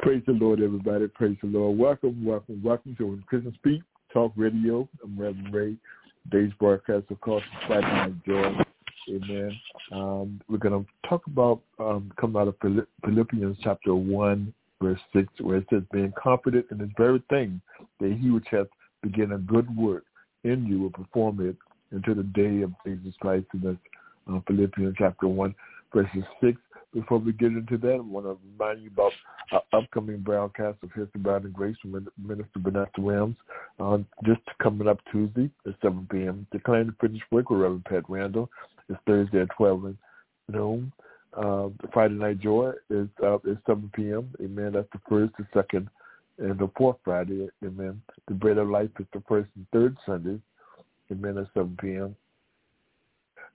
Praise the Lord, everybody. Praise the Lord. Welcome, welcome, welcome to When Christians Speak Talk Radio. I'm Reverend Ray. Today's broadcast, of course, is Night Joy. Amen. Um, we're going to talk about um, coming out of Philippians chapter 1, verse 6, where it says, being confident in this very thing, that he which hath begun a good work in you will perform it until the day of Jesus Christ. And that's uh, Philippians chapter 1, verses 6. Before we get into that, I want to remind you about our upcoming broadcast of His Abounding Grace from Minister Vanessa Williams, uh, just coming up Tuesday at 7 p.m. The Declaring the Finished Work with Reverend Pat Randall is Thursday at 12 noon. Uh, Friday Night Joy is uh, is 7 p.m. Amen. That's the first, the second, and the fourth Friday. Amen. The Bread of Life is the first and third Sunday. Amen. At 7 p.m.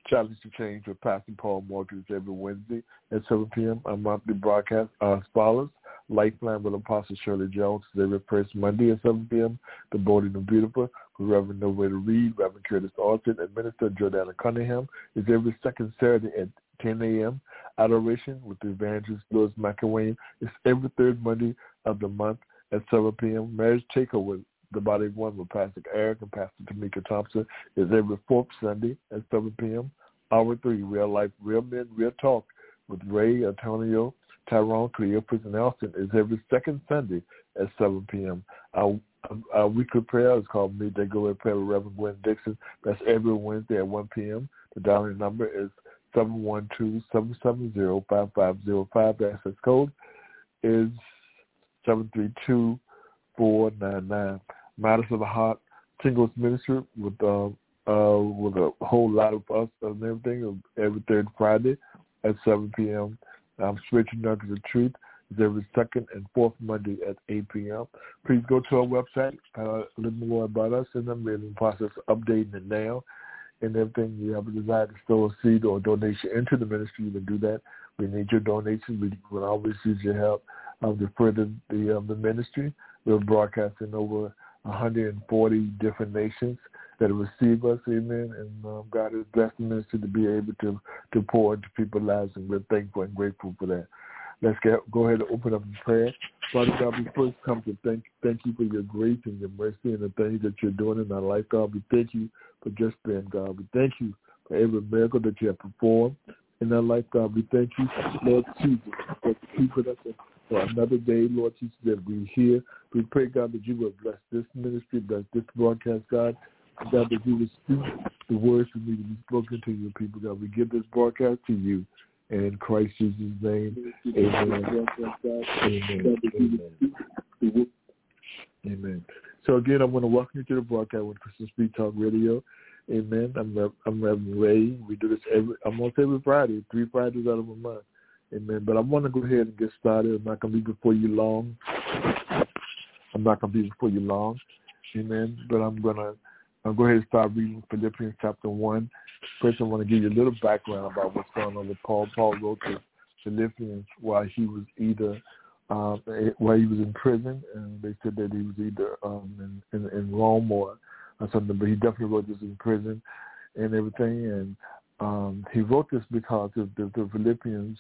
Challenge to Change with Pastor Paul Morgan every Wednesday at 7 p.m. Our monthly broadcast uh, as follows. Lifeline with Apostle Shirley Jones is every first Monday at 7 p.m. The and the Beautiful with Reverend Novena Reed, Reverend Curtis Alston, and Minister Jordana Cunningham is every second Saturday at 10 a.m. Adoration with the Evangelist Lewis McIlwain is every third Monday of the month at 7 p.m. Marriage Takeover the Body of One with Pastor Eric and Pastor Temeka Thompson is every fourth Sunday at 7 p.m. R3, Real Life, Real Men, Real Talk with Ray, Antonio, Tyrone, Cleophas, and Elston is every second Sunday at 7 p.m. Our, our weekly prayer is called "Meet Midday Glory Prayer with Reverend Gwen Dixon. That's every Wednesday at 1 p.m. The dialing number is 712-770-5505. The access code is 732-499. Matters of the Heart Singles Ministry with uh, uh, with a whole lot of us and everything every third Friday at 7 p.m. Um, Spiritual Nuggets of Truth is every second and fourth Monday at 8 p.m. Please go to our website, uh, learn more about us, and I'm in the process of updating it now. And everything you have a desire to sow a seed or a donation into the ministry, you can do that. We need your donations. We will always use your help um, to further the, um, the ministry. We're broadcasting over 140 different nations that receive us, amen. And um, God is blessing us to be able to, to pour into people's lives, and we're thankful and grateful for that. Let's get, go ahead and open up in prayer. Father God, we first come to thank thank you for your grace and your mercy and the things that you're doing in our life, God. We thank you for just being God. We thank you for every miracle that you have performed in our life, God. We thank you, Lord Jesus, for keeping us for another day, Lord Jesus, that we're here. We pray, God, that you will bless this ministry, bless this broadcast, God. God, that you will speak the words that need to be spoken to your people, God. We give this broadcast to you. In Christ Jesus' name, amen. Amen. Amen. Amen. So again, I want to welcome you to the broadcast with Christian Speak Talk Radio. Amen. I'm I'm Reverend Ray. We do this every almost every Friday, three Fridays out of a month. Amen. But I want to go ahead and get started. I'm not going to be before you long. I'm not going to be before you long. Amen. But I'm going to I'll go ahead and start reading Philippians chapter 1. First, I want to give you a little background about what's going on with Paul. Paul wrote to Philippians while he was either um, while he was in prison, and they said that he was either um, in, in, in Rome or, or something, but he definitely wrote this in prison and everything. And um, he wrote this because of the, the Philippians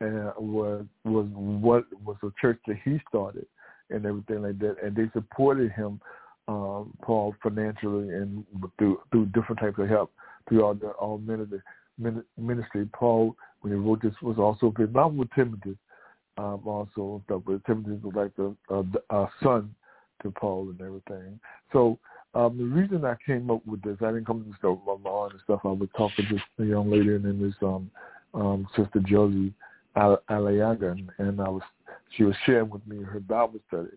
was was what was a church that he started and everything like that, and they supported him um, Paul financially and through through different types of help throughout the all ministry. Paul, when he wrote this, was also not with Timothy, um, also stuff, but Timothy was like the son to Paul and everything. So um, the reason I came up with this, I didn't come to this stuff my and stuff. I was talking to this young lady and then this um, um, sister Josie Aliaga, and, I was she was sharing with me her Bible study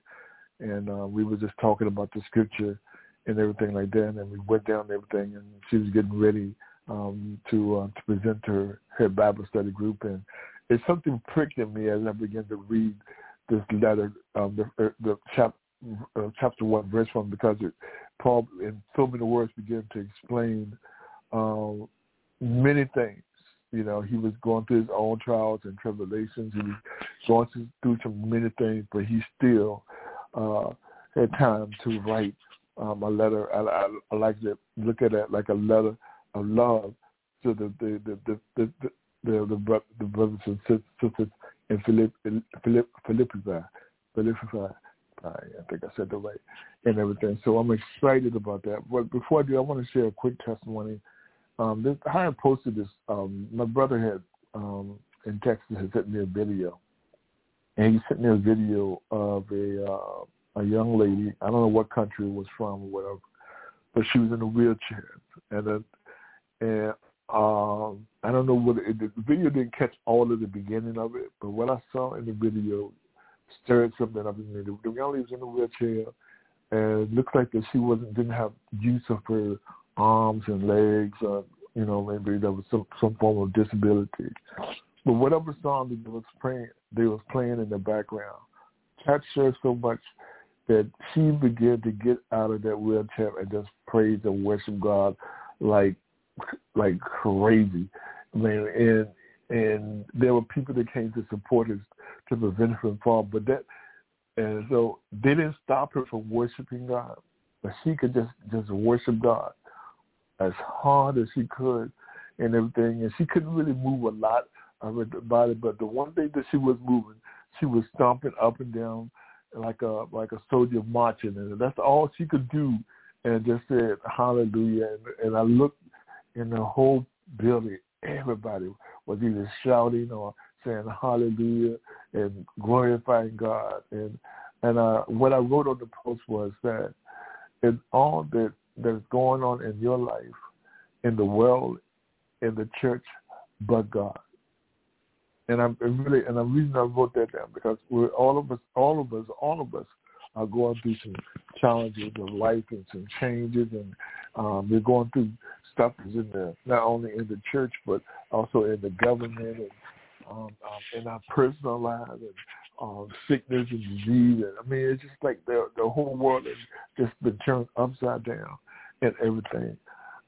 and uh, we were just talking about the scripture and everything like that. And we went down and everything, and she was getting ready um, to uh, to present her, her Bible study group, and it's something pricked in me as I began to read this letter, um, the, uh, the chap, uh, chapter one, verse one, because it, Paul, in so many words, began to explain um, many things. You know, he was going through his own trials and tribulations. He was going through some many things, but he still uh, had time to write um, a letter. I, I, I like to look at it like a letter of love to the the the the the, the, the, the, the brothers and sisters in Philipp, Philipp, Philippi, Philippi, I think I said the right, and everything. So I'm excited about that. But before I do, I want to share a quick testimony. Um, this, I posted this. Um, my brother had um, in Texas had sent me a video, and he sent me a video of a uh, a young lady. I don't know what country it was from or whatever, but she was in a wheelchair, and a, and um, I don't know what it, the video didn't catch all of the beginning of it, but what I saw in the video stirred something up in me. The, the young lady was in a wheelchair, and it looked like that she wasn't didn't have use of her arms and legs. Uh, you know, maybe there was some some form of disability. But whatever song they was playing, they was playing in the background, her so much that she began to get out of that wheelchair and just praise and worship God like like crazy. I mean, and and there were people that came to support us to prevent her from falling, but that and so they didn't stop her from worshiping God, but she could just just worship God as hard as she could and everything, and she couldn't really move a lot of her body, but the one thing that she was moving, she was stomping up and down like a like a soldier marching, and that's all she could do, and just said Hallelujah, and, and I looked in the whole building, everybody was either shouting or saying hallelujah and glorifying God. And and uh, what I wrote on the post was that in all that that's going on in your life, in the world, in the church, but God. And I'm really and the reason I wrote that down because we're all of us, all of us, all of us are going through some challenges of life and some changes, and um, we're going through stuff that's in the not only in the church but also in the government and um, um, in our personal lives and um, sickness and disease. And I mean, it's just like the the whole world has just been turned upside down and everything,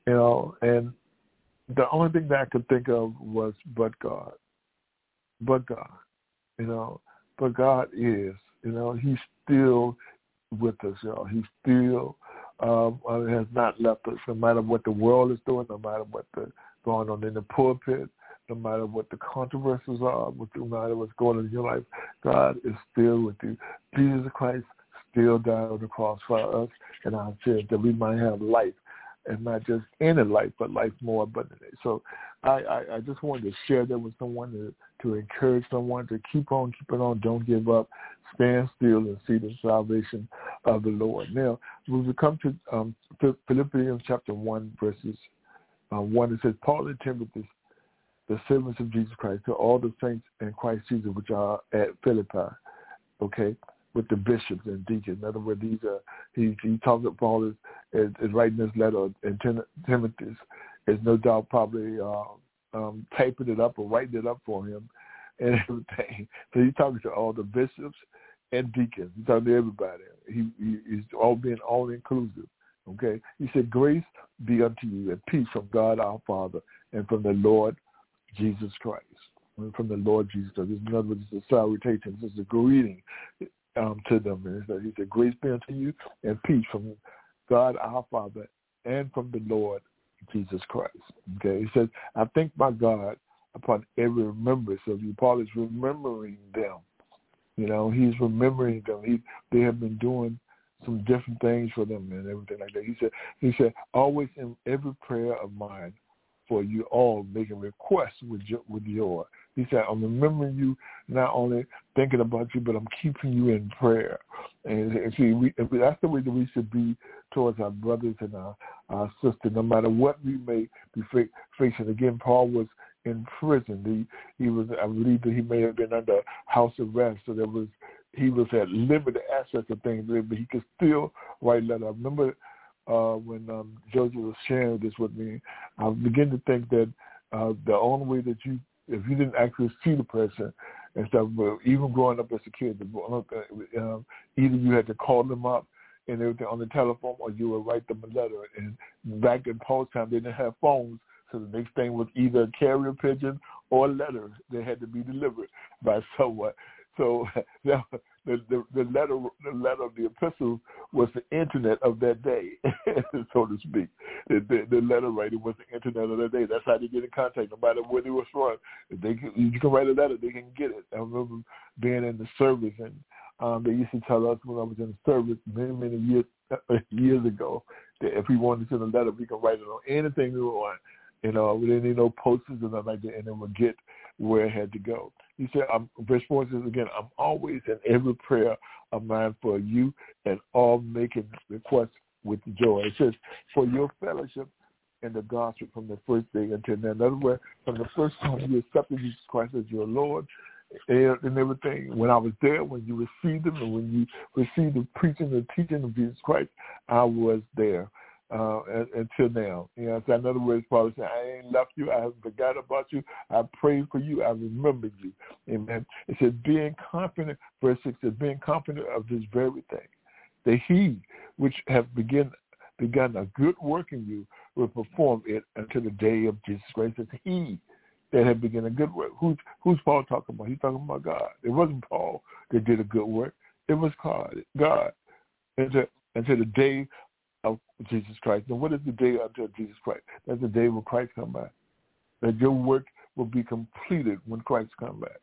you know. And the only thing that I could think of was, but God, but God, you know. But God is, you know, He's still with us, y'all. He's still um, uh, has not left us, no matter what the world is doing, no matter what the going on in the pulpit, no matter what the controversies are, no matter what's going on in your life, God is still with you. Jesus Christ still died on the cross for us and our sins that we might have life, and not just any life, but life more abundantly. So I, I, I just wanted to share that with someone to, to encourage someone to keep on keeping on, don't give up, stand still and see the salvation of the Lord. Now, when we come to um, Philippians chapter 1, verses uh, 1, it says, Paul and Timothy, the servants of Jesus Christ, to all the saints in Christ Jesus which are at Philippi, okay, with the bishops and deacons. In other words, these are, he, he talks about Paul is, is, is writing this letter, and Tim, Timothy is no doubt probably uh, um, typing it up or writing it up for him and everything. So he's talking to all the bishops and deacons. He's talking to everybody. He, he he's all being all inclusive. Okay. He said, "Grace be unto you and peace from God our Father and from the Lord Jesus Christ." From the Lord Jesus Christ. In other words, it's a salutation. It's a greeting um, to them. And he said, "Grace be unto you and peace from God our Father and from the Lord Jesus Christ." Okay. He says, "I thank my God." upon every remembrance of you. Paul is remembering them you know, he's remembering them. He they have been doing some different things for them and everything like that. He said he said always in every prayer of mine for you all making requests with your, with your. He said I'm remembering you, not only thinking about you, but I'm keeping you in prayer. And, and see, we, that's the way that we should be towards our brothers and our, our sisters, no matter what we may be facing. Again, Paul was in prison. He he was I believe that he may have been under house arrest, so there was he was at limited access to things, but he could still write letters. I remember uh, when um, Joseph was sharing this with me, I began to think that uh, the only way that you, if you didn't actually see the person and stuff, but even growing up as a kid, um, either you had to call them up and everything on the telephone, or you would write them a letter. And back in post time, they didn't have phones, so the next thing was either a carrier pigeon or a letter that had to be delivered by someone. So the, the the letter the letter of the epistle was the internet of that day, so to speak. The, the, the letter writing was the internet of that day. That's how they get in contact, no matter where they were from. They can, you can write a letter, they can get it. I remember being in the service, and um, they used to tell us when I was in the service many many years years ago that if we wanted to send a letter, we could write it on anything we want. You know, we didn't need no posters or nothing like that, and it would get where it had to go. He said, I'm, verse 4 says again, I'm always in every prayer of mine for you and all making requests with joy. It says, for your fellowship in the gospel from the first day until now. In other words, from the first time you accepted Jesus Christ as your Lord and, and everything, when I was there, when you received him and when you received the preaching and teaching of Jesus Christ, I was there uh, until now. You know, so in other words, Paul said, I ain't left you. I haven't forgot about you. I prayed for you. I remembered you. Amen. It said, being confident, verse 6 says, being confident of this very thing, that he which have begun, begun a good work in you will perform it until the day of Jesus Christ. It's he that had begun a good work. Who's, who's Paul talking about? He's talking about God. It wasn't Paul that did a good work. It was God. God. Until, until the day of Jesus Christ. And what is the day until Jesus Christ? That's the day when Christ come back. That your work will be completed when Christ come back.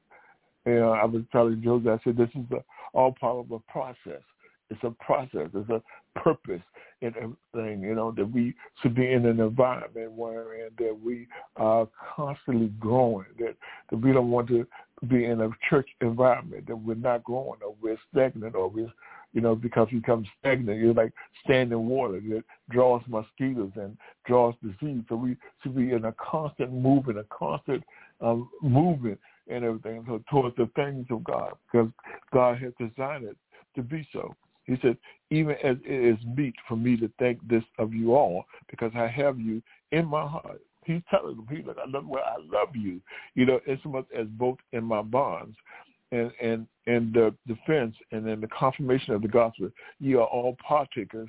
And uh, I was telling Joseph, I said, this is a, all part of a process. It's a process. It's a purpose in everything, you know, that we should be in an environment wherein that we are constantly growing, that, that we don't want to be in a church environment, that we're not growing or we're stagnant or we're you know, because you become stagnant. You're like standing water that draws mosquitoes and draws disease. So we should be in a constant movement, a constant um, movement and everything so towards the things of God because God has designed it to be so. He said, even as it is meet for me to think this of you all because I have you in my heart. He's telling them, he's like, I love, well, I love you, you know, as much as both in my bonds and and and the defense and then the confirmation of the gospel. You are all partakers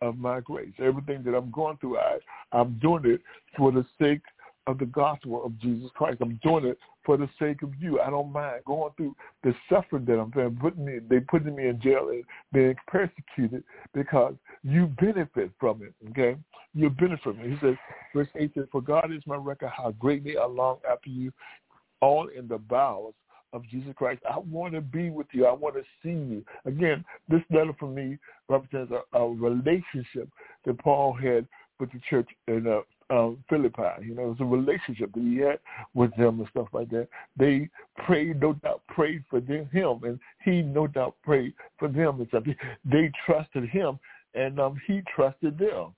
of my grace. Everything that I'm going through, I I'm doing it for the sake of the gospel of Jesus Christ. I'm doing it for the sake of you. I don't mind going through the suffering that I'm feeling. Putting me, they putting me in jail and being persecuted because you benefit from it. Okay, you benefit from it. He says, verse eight says, "For God is my record how greatly I long after you, all in the bowels of Jesus Christ. I want to be with you. I want to see you. Again, this letter for me represents a, a relationship that Paul had with the church in uh, uh, Philippi. You know, it was a relationship that he had with them and stuff like that. They prayed, no doubt, prayed for them, him, and he no doubt prayed for them and stuff. They trusted him, and um, he trusted them.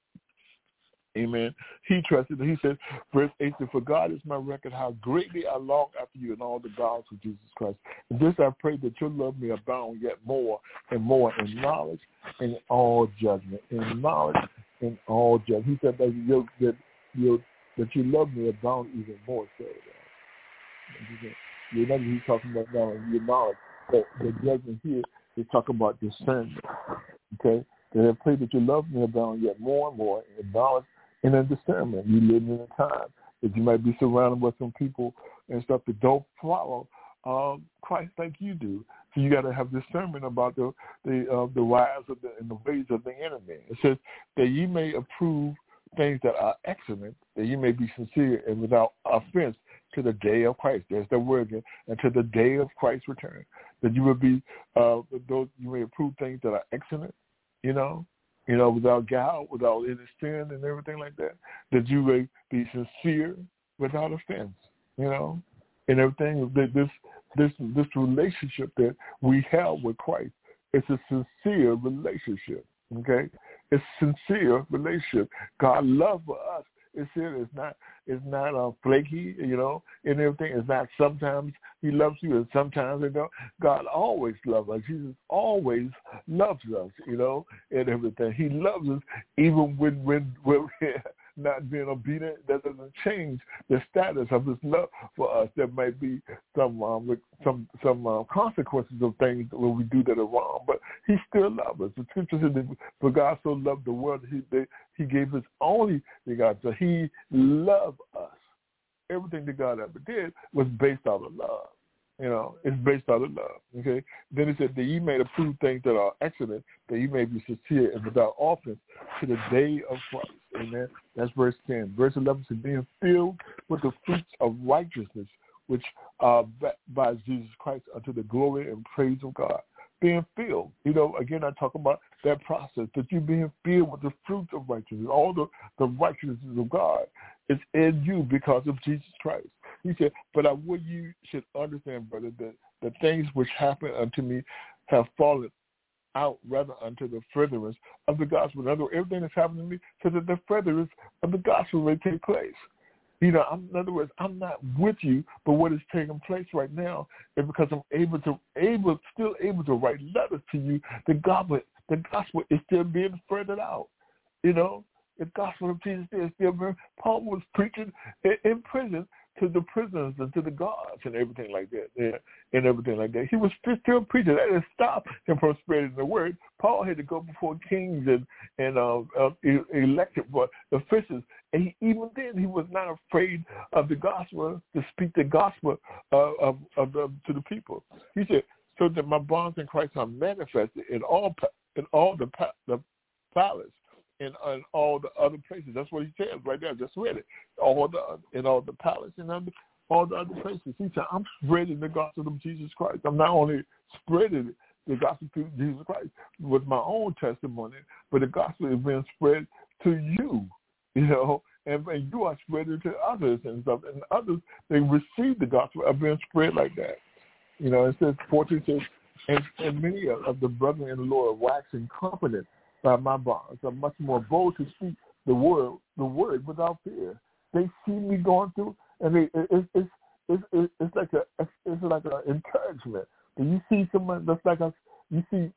Amen. He trusted. He said, verse 8 said, For God is my record, how greatly I long after you and all the gods of Jesus Christ. And this I pray that your love may abound yet more and more in knowledge and all judgment. In knowledge and all judgment. He said that you that you that you love me abound even more so. You know he's talking about now your knowledge. But the judgment here is talking about discernment. Okay? And I pray that you love me abound yet more and more in knowledge in discernment. You live in a time that you might be surrounded with some people and stuff that don't follow um, Christ like you do. So you got to have discernment about the the uh, the wiles of the and the ways of the enemy. It says that you may approve things that are excellent, that you may be sincere and without offense to the day of Christ. There's the word again, and to the day of Christ's return. That you will be uh, those you may approve things that are excellent, you know, you know, without guile, without any sin and everything like that, that you may be sincere without offense, you know, and everything. This this this relationship that we have with Christ, it's a sincere relationship. Okay, it's sincere relationship. God love us It's said it's not it's not uh, flaky, you know, and everything. It's not sometimes he loves you and sometimes he don't. God always loves us. Jesus always loves us, you know, and everything. He loves us even when when when not being obedient, that doesn't change the status of his love for us. There might be some um, some some uh, consequences of things when we do that are wrong, but he still loves us. The scripture says, "For God so loved the world, he they, he gave his only begotten." So he loved us. Everything that God ever did was based out of love. You know, it's based out of love. Okay. Then he said that you may approve things that are excellent, that you may be sincere and without offense to the day of Christ. Amen. That's verse ten. Verse eleven says, being filled with the fruits of righteousness, which are by Jesus Christ unto the glory and praise of God. Being filled. You know, again I talk about that process, that you being filled with the fruits of righteousness. All the, the righteousness of God is in you because of Jesus Christ. He said, but I would you should understand, brother, that the things which happen unto me have fallen out rather unto the furtherance of the gospel. In other words, everything that's happening to me so that the furtherance of the gospel may take place. You know, I'm, in other words, I'm not with you, but what is taking place right now is because I'm able to, able, still able to write letters to you. The gospel, the gospel is still being furthered out. You know, the gospel of Jesus is still being. Paul was preaching in, in prison to the prisoners and to the guards and everything like that, and everything like that. He was still preaching. That didn't stop him from spreading the word. Paul had to go before kings and and uh, uh, elected officials, and he, even then he was not afraid of the gospel to speak the gospel uh, of, of the, to the people. He said, "So that my bonds in Christ are manifested in all in all the the palace." In, in all the other places. That's what he says right there. I just read it. All the in all the palace and all the other places. He said, I'm spreading the gospel of Jesus Christ. I'm not only spreading the gospel of Jesus Christ with my own testimony, but the gospel is being spread to you, you know, and, and you are spreading to others and stuff. And others, they receive the gospel are being spread like that. You know, it says 14 says, and, and many of the brethren in the Lord waxing confident by my bonds. I'm much more bold to speak the word, the word without fear. They see me going through, and they, it's it's it's it's like a it's like an encouragement. When you see someone that's like us, you see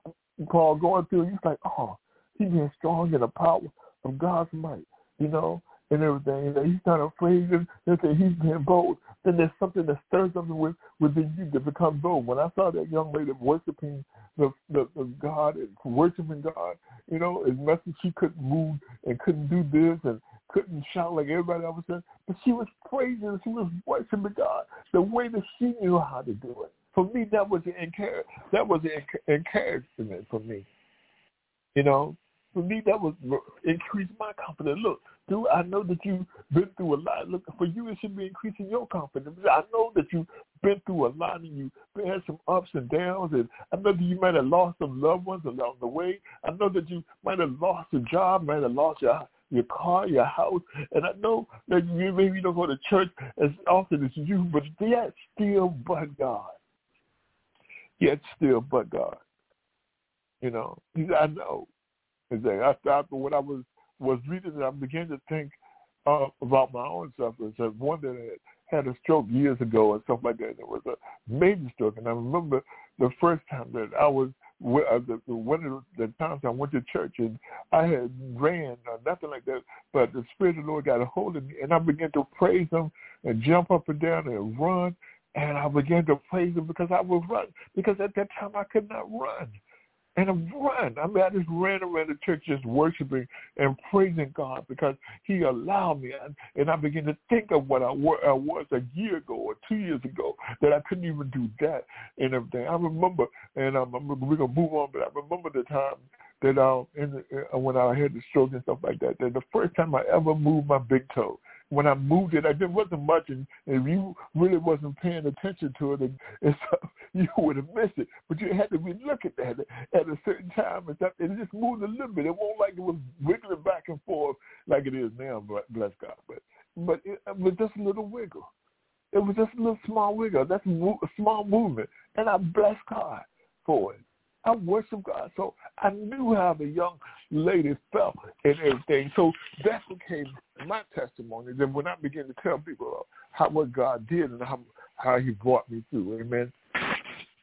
Paul going through, you're like, oh, he's being strong in the power of God's might, you know and everything. And he's not afraid that he's being bold. Then there's something that stirs something with, within you to become bold. When I saw that young lady worshiping the, the, the God and worshiping God, you know, as much as she couldn't move and couldn't do this and couldn't shout like everybody else said, but she was praising, she was worshiping God the way that she knew how to do it. For me, that was an encouragement. That was an encouragement for me. You know, for me, that was uh, increased my confidence. Look, dude, I know that you've been through a lot. Look, for you, it should be increasing your confidence. I know that you've been through a lot and you've had some ups and downs. And I know that you might have lost some loved ones along the way. I know that you might have lost a job, might have lost your your car, your house, and I know that you maybe don't go to church as often as you, but yet still, but God, yet still, but God. You know, I know is that after, after when I was was reading I began to think uh, about my own suffering. So one that had, had a stroke years ago and stuff like that. It was a major stroke, and I remember the first time that I was uh, one of the times I went to church and I had ran or nothing like that, but the Spirit of the Lord got a hold of me, and I began to praise Him and jump up and down and run. And I began to praise him because I was run because at that time I could not run and I run. I mean, I just ran around the church just worshiping and praising God because he allowed me. And I began to think of what I was a year ago or two years ago that I couldn't even do that and everything. I remember, and um, we're going to move on, but I remember the time that uh, in the, uh, when I had the stroke and stuff like that, that the first time I ever moved my big toe, when I moved it, I there wasn't much, and if you really wasn't paying attention to it, and, so you would have missed it. But you had to be looking at it at a certain time, and, stuff, and it just moved a little bit. It won't like it was wiggling back and forth like it is now. But Bless God, but but it, it was just a little wiggle. It was just a little small wiggle. That's a small movement, and I bless God for it. I worship God. So I knew how the young lady felt and everything. So that became my testimony. Then when I begin to tell people how what God did and how how He brought me through, Amen.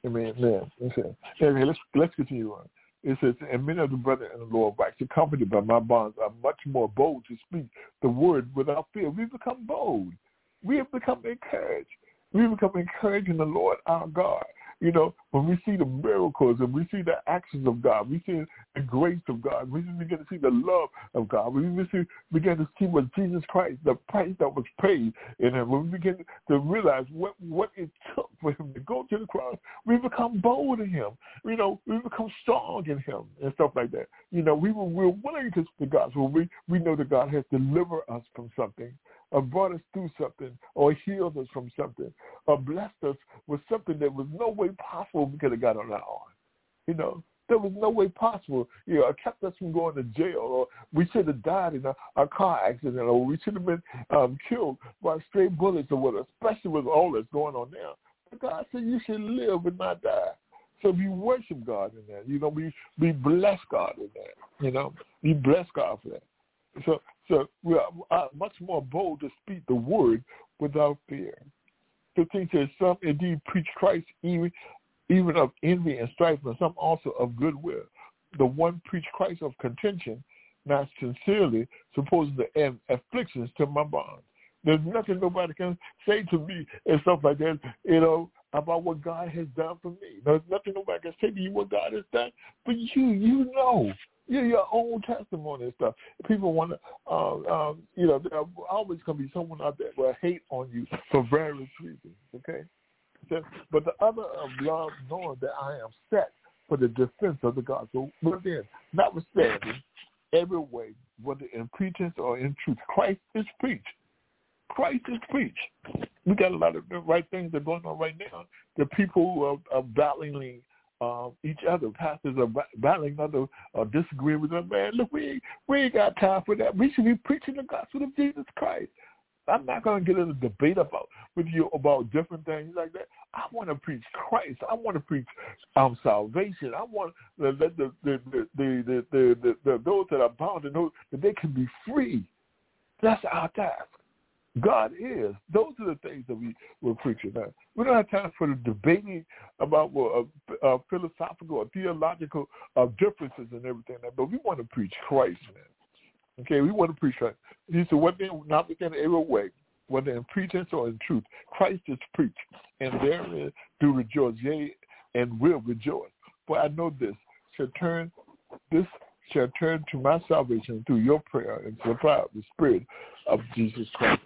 Amen. Amen. Listen. Okay, let's let's continue on. It says, and many of the brethren in the Lord wax comforted by my bonds are much more bold to speak the word without fear. We become bold. We have become encouraged. We become encouraged in the Lord our God. You know, when we see the miracles and we see the actions of God, we see the grace of God, we begin to see the love of God. We begin to see what Jesus Christ, the price that was paid in him. When we begin to realize what, what it took for him to go to the cross, we become bold in him. You know, we become strong in him and stuff like that. You know, we were, we're willing to the gospel. We, we know that God has delivered us from something or brought us through something or healed us from something or blessed us with something that was no way possible we could have got on our own. You know, there was no way possible. You know, it kept us from going to jail or we should have died in a, a car accident or we should have been um, killed by stray bullets or whatever, especially with all that's going on now. But God said you should live and not die. So we worship God in that. You know, we we bless God in that. You know, we bless God for that. So we are, much more bold to speak the word without fear. 15 says, some indeed preach Christ even, even of envy and strife, but some also of goodwill. The one preach Christ of contention, not sincerely, supposing to end afflictions to my bonds. There's nothing nobody can say to me and stuff like that, you know, about what God has done for me. There's nothing nobody can say to you what God has done for you. You know your, your own testimony and stuff. People want to, um, um, you know, there's always going to be someone out there will hate on you for various reasons, okay? So, but the other of love, knowing that I am set for the defense of the gospel. Then, notwithstanding, every way, whether in pretense or in truth, Christ is preached. Christ is preached. We got a lot of the right things that are going on right now. The people who are, are battling uh, each other. Pastors are battling other or disagreeing with them. Man, look, we we ain't got time for that. We should be preaching the gospel of Jesus Christ. I'm not going to get in a debate about with you about different things like that. I want to preach Christ. I want to preach um, salvation. I want to let the the the, the, the, the, the those that are bound to know that they can be free. That's our task. God is. Those are the things that we we're preaching now. We don't have time for the debating about well, uh, uh, philosophical or theological uh, differences and everything. Like but we want to preach Christ, man. Okay, we want to preach Christ. He said, "What then, not within every way, whether in pretense or in truth, Christ is preached, and therein do rejoice, yea, and will rejoice. For I know this shall turn this shall turn to my salvation through your prayer and supply of the Spirit of Jesus Christ,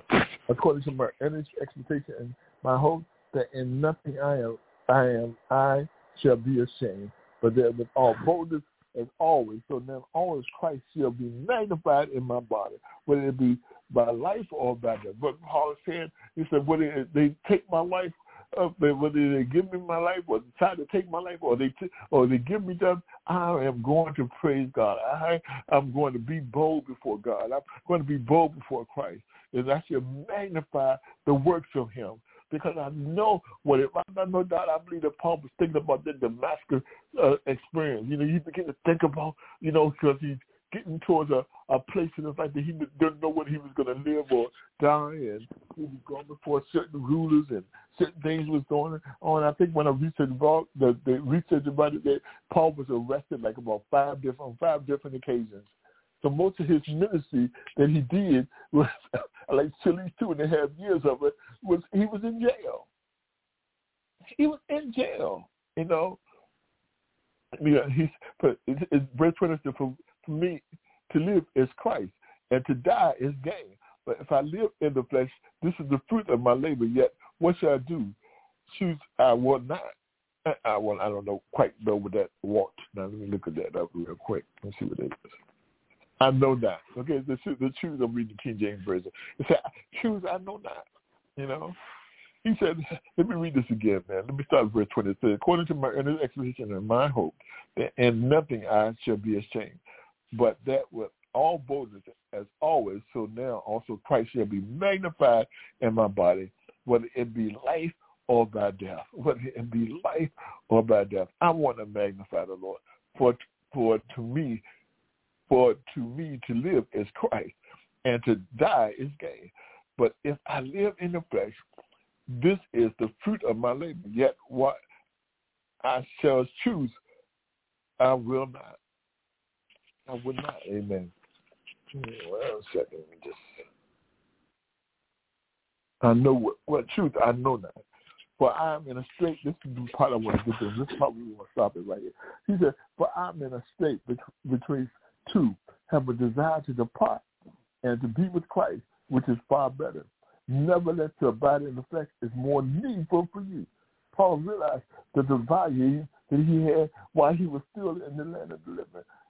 according to my earnest expectation and my hope that in nothing I am, I am, I shall be ashamed, but that with all boldness as always, so then always Christ shall be magnified in my body, whether it be by life or by death. But Paul said, he said, whether they take my life uh, whether they give me my life or decide to take my life or they t- or they give me death, I am going to praise God. I am going to be bold before God. I'm going to be bold before Christ. And I shall magnify the works of him because I know what it. I know doubt. I believe that Paul was thinking about the Damascus uh, experience. You know, he began to think about, you know, because he's getting towards a, a place in his life that he didn't know whether he was going to live or die, and he was going before certain rulers and certain things was going on. I think when I researched about the, the research about it, that Paul was arrested like about five different on five different occasions. So most of his ministry that he did was like at least two and a half years of it was he was in jail. He was in jail, you know. Yeah, uh, he's but it's, it's verse twenty for me to live is Christ, and to die is gain. But if I live in the flesh, this is the fruit of my labor. Yet, what shall I do? Choose I will not. Uh, I well, I don't know quite know what that want. Now let me look at that up real quick and see what it is. I know not. Okay, the the choose. I'm reading the King James version. It said, "Choose I know not." You know, he said, let me read this again, man. Let me start with verse 20. It says, according to my earnest expectation and my hope, that in nothing I shall be ashamed, but that with all boldness as always, so now also Christ shall be magnified in my body, whether it be life or by death, whether it be life or by death. I want to magnify the Lord. For for to me, for to me to live is Christ, and to die is gain. But if I live in the flesh, this is the fruit of my labor. Yet what I shall choose, I will not. I would not. Amen. One second. Just I know what, what truth I know not. For I am in a state, this is part I want to get to. This part we want to stop it right here. He said, for I'm in a state between two, have a desire to depart and to be with Christ, which is far better. Nevertheless, to abide in the flesh is more needful for you. Paul realized the value that he had while he was still in the land of living.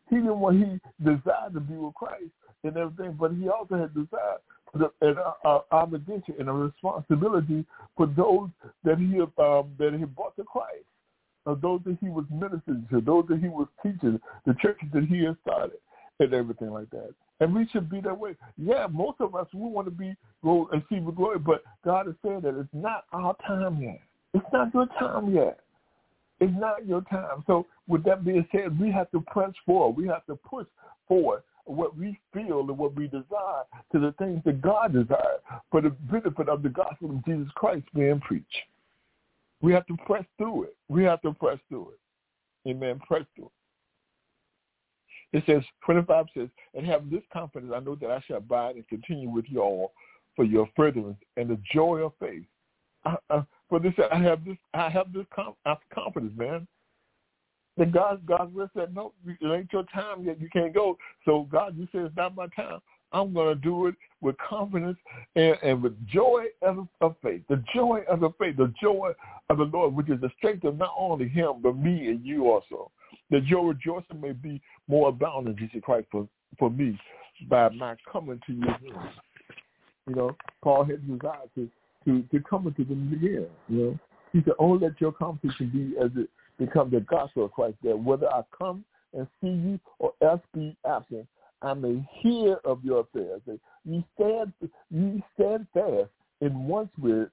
He didn't want, he desired to be with Christ and everything, but he also had desire the, an uh, obligation and a responsibility for those that he um, that he brought to Christ, uh, those that he was ministering to, those that he was teaching, the churches that he had started, and everything like that. And we should be that way. Yeah, most of us we want to be go and see the glory, but God is saying that it's not our time yet. It's not your time yet. It's not your time. So with that being said, we have to press forward. We have to push forward what we feel and what we desire to the things that God desires for the benefit of the gospel of Jesus Christ being preached. We have to press through it. We have to press through it. Amen. Press through it. It says, 25 says, and have this confidence, I know that I shall abide and continue with you all for your furtherance and the joy of faith. I, I, for this, I have this, I have this confidence, man that God God's word said, no, it ain't your time yet. You can't go. So God, you said it's not my time. I'm going to do it with confidence and, and with joy of, of faith. The joy of the faith, the joy of the Lord, which is the strength of not only him, but me and you also. That your rejoicing may be more abounding, Jesus Christ, for, for me by my coming to you. You know, Paul had desire to, to, to come into them again. You know, he said, oh, let your competition be as it become the gospel of Christ, that whether I come and see you or else be absent, I may hear of your affairs. That you stand, you stand fast in one spirit,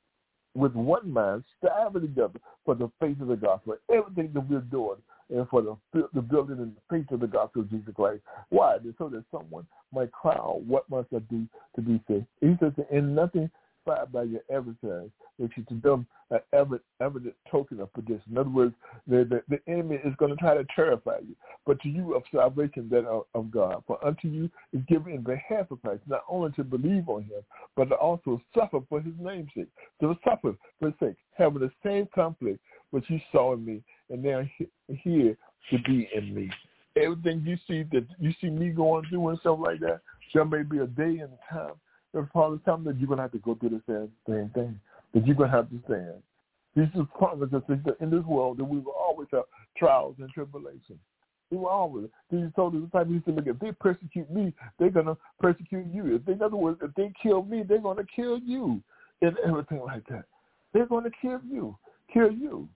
with one mind, striving together for the faith of the gospel. Everything that we're doing and for the, the building and the faith of the gospel of Jesus Christ. Why? So that someone might cry out, what must I do to be saved? He says, in nothing by your adversaries, which is to them an evident, evident token of perdition. In other words, the, the, the enemy is going to try to terrify you, but to you of salvation that of, of God. For unto you is given in behalf of Christ, not only to believe on him, but to also suffer for his name's sake. To suffer for his sake, having the same conflict which you saw in me, and now here to be in me. Everything you see that you see me going through and stuff like that, there may be a day and time the Father telling that you're going to have to go through the same, same thing, that you're going to have to stand. Jesus promised us that in this world that we will always have trials and tribulations. We will always. Jesus told us the time he to look, if they persecute me, they're going to persecute you. If they, in other words, if they kill me, they're going to kill you and everything like that. They're going to kill you, kill you.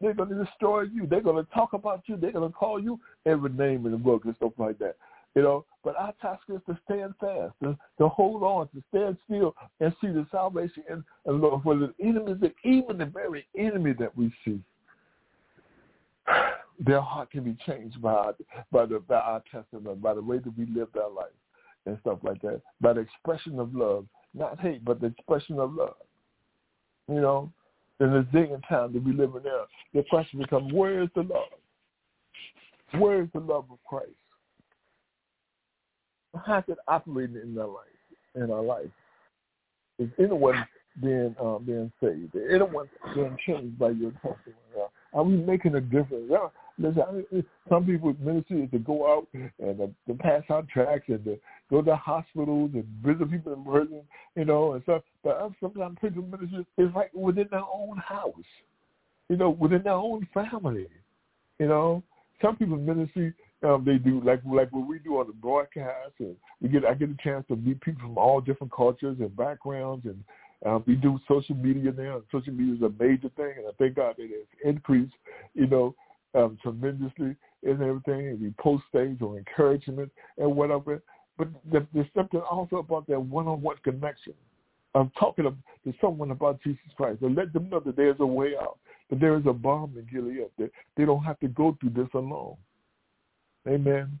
They're going to destroy you. They're going to talk about you. They're going to call you every name in the book and stuff like that. You know, but our task is to stand fast, to, to hold on, to stand still and see the salvation and, and Lord, for the enemies, even the very enemy that we see, their heart can be changed by our, by, the, by our testimony, by the way that we live our life and stuff like that, by the expression of love, not hate, but the expression of love. You know, in the day and time that we live in now, the question becomes, where is the love? Where is the love of Christ? How's it operating in our life? In our life, is anyone being uh, being saved? Is anyone being changed by your testimony? Are we making a difference? Listen, some people's ministry is to go out and uh, to pass out tracts and to go to hospitals and visit people in prison, you know, and stuff. But sometimes people's ministry is like within their own house, you know, within their own family, you know. Some people's ministry um, they do like like what we do on the broadcast, and we get I get a chance to meet people from all different cultures and backgrounds, and um, we do social media now. And social media is a major thing, and I thank God that it's increased, you know, um, tremendously and everything. And we post things or encouragement and whatever. But there's something also about that one-on-one connection of talking to someone about Jesus Christ, and let them know that there's a way out, that there is a balm in Gilead, that they don't have to go through this alone. Amen.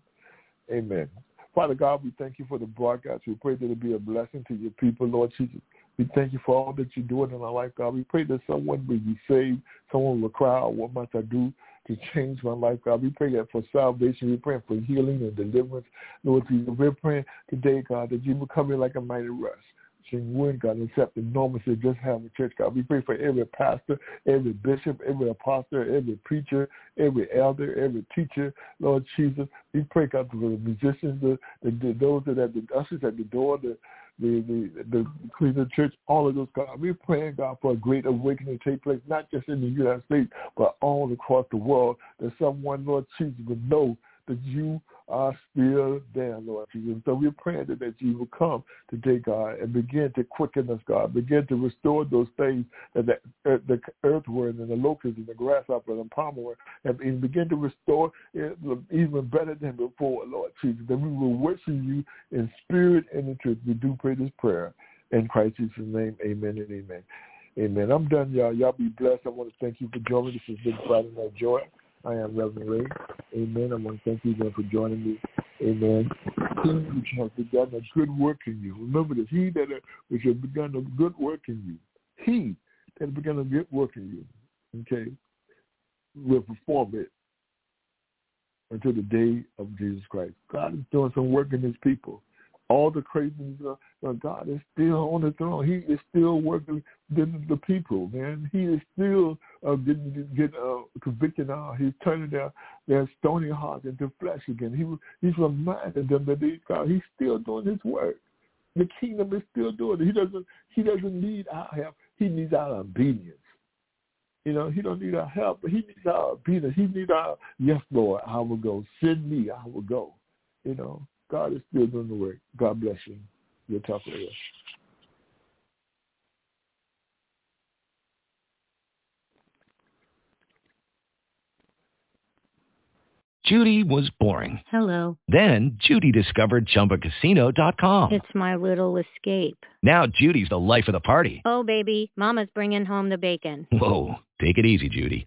Amen. Father God, we thank you for the broadcast. We pray that it be a blessing to your people, Lord Jesus. We thank you for all that you're doing in our life, God. We pray that someone will be saved, someone will cry out, what must I do to change my life, God? We pray that for salvation. We're praying for healing and deliverance, Lord Jesus. We're praying today, God, that you will come in like a mighty rush. Wood, God, normalcy of just having a church, God. We pray for every pastor, every bishop, every apostle, every preacher, every elder, every teacher, Lord Jesus. We pray, God, for the musicians, the, the, the those that have the ushers at the door, the the the, the Cleveland Church, all of those, God. We're praying, God, for a great awakening to take place, not just in the United States, but all across the world, that someone, Lord Jesus, would know that you are still there, Lord Jesus. So we're praying that, you will come today, God, and begin to quicken us, God. Begin to restore those things that the, uh, the earthworm and the locust and the grasshopper and the palmer and, and begin to restore it even better than before, Lord Jesus. That we will worship you in spirit and in truth. We do pray this prayer in Christ Jesus' name. Amen and amen. Amen. I'm done, y'all. Y'all be blessed. I want to thank you for joining. This has been Friday Night Joy. I am Reverend Ray. Amen. I want to thank you again for joining me. Amen. He which has begun a good work in you. Remember this. He that which has begun a good work in you. He that has begun a good work in you. Okay. Will perform it until the day of Jesus Christ. God is doing some work in his people all the craziness. Uh, God is still on the throne. He is still working with the people, man. He is still uh, getting get, uh, convicted now. He's turning their their stony hearts into flesh again. He he's reminding them that they, God, he's still doing his work. The kingdom is still doing it. He doesn't he doesn't need our help. He needs our obedience. You know, he don't need our help, but he needs our obedience. He needs our yes, Lord, I will go. Send me, I will go. You know, God is still doing the work. God bless you. We'll talk later. Judy was boring. Hello. Then Judy discovered ChumbaCasino.com. It's my little escape. Now Judy's the life of the party. Oh, baby, mama's bringing home the bacon. Whoa, take it easy, Judy.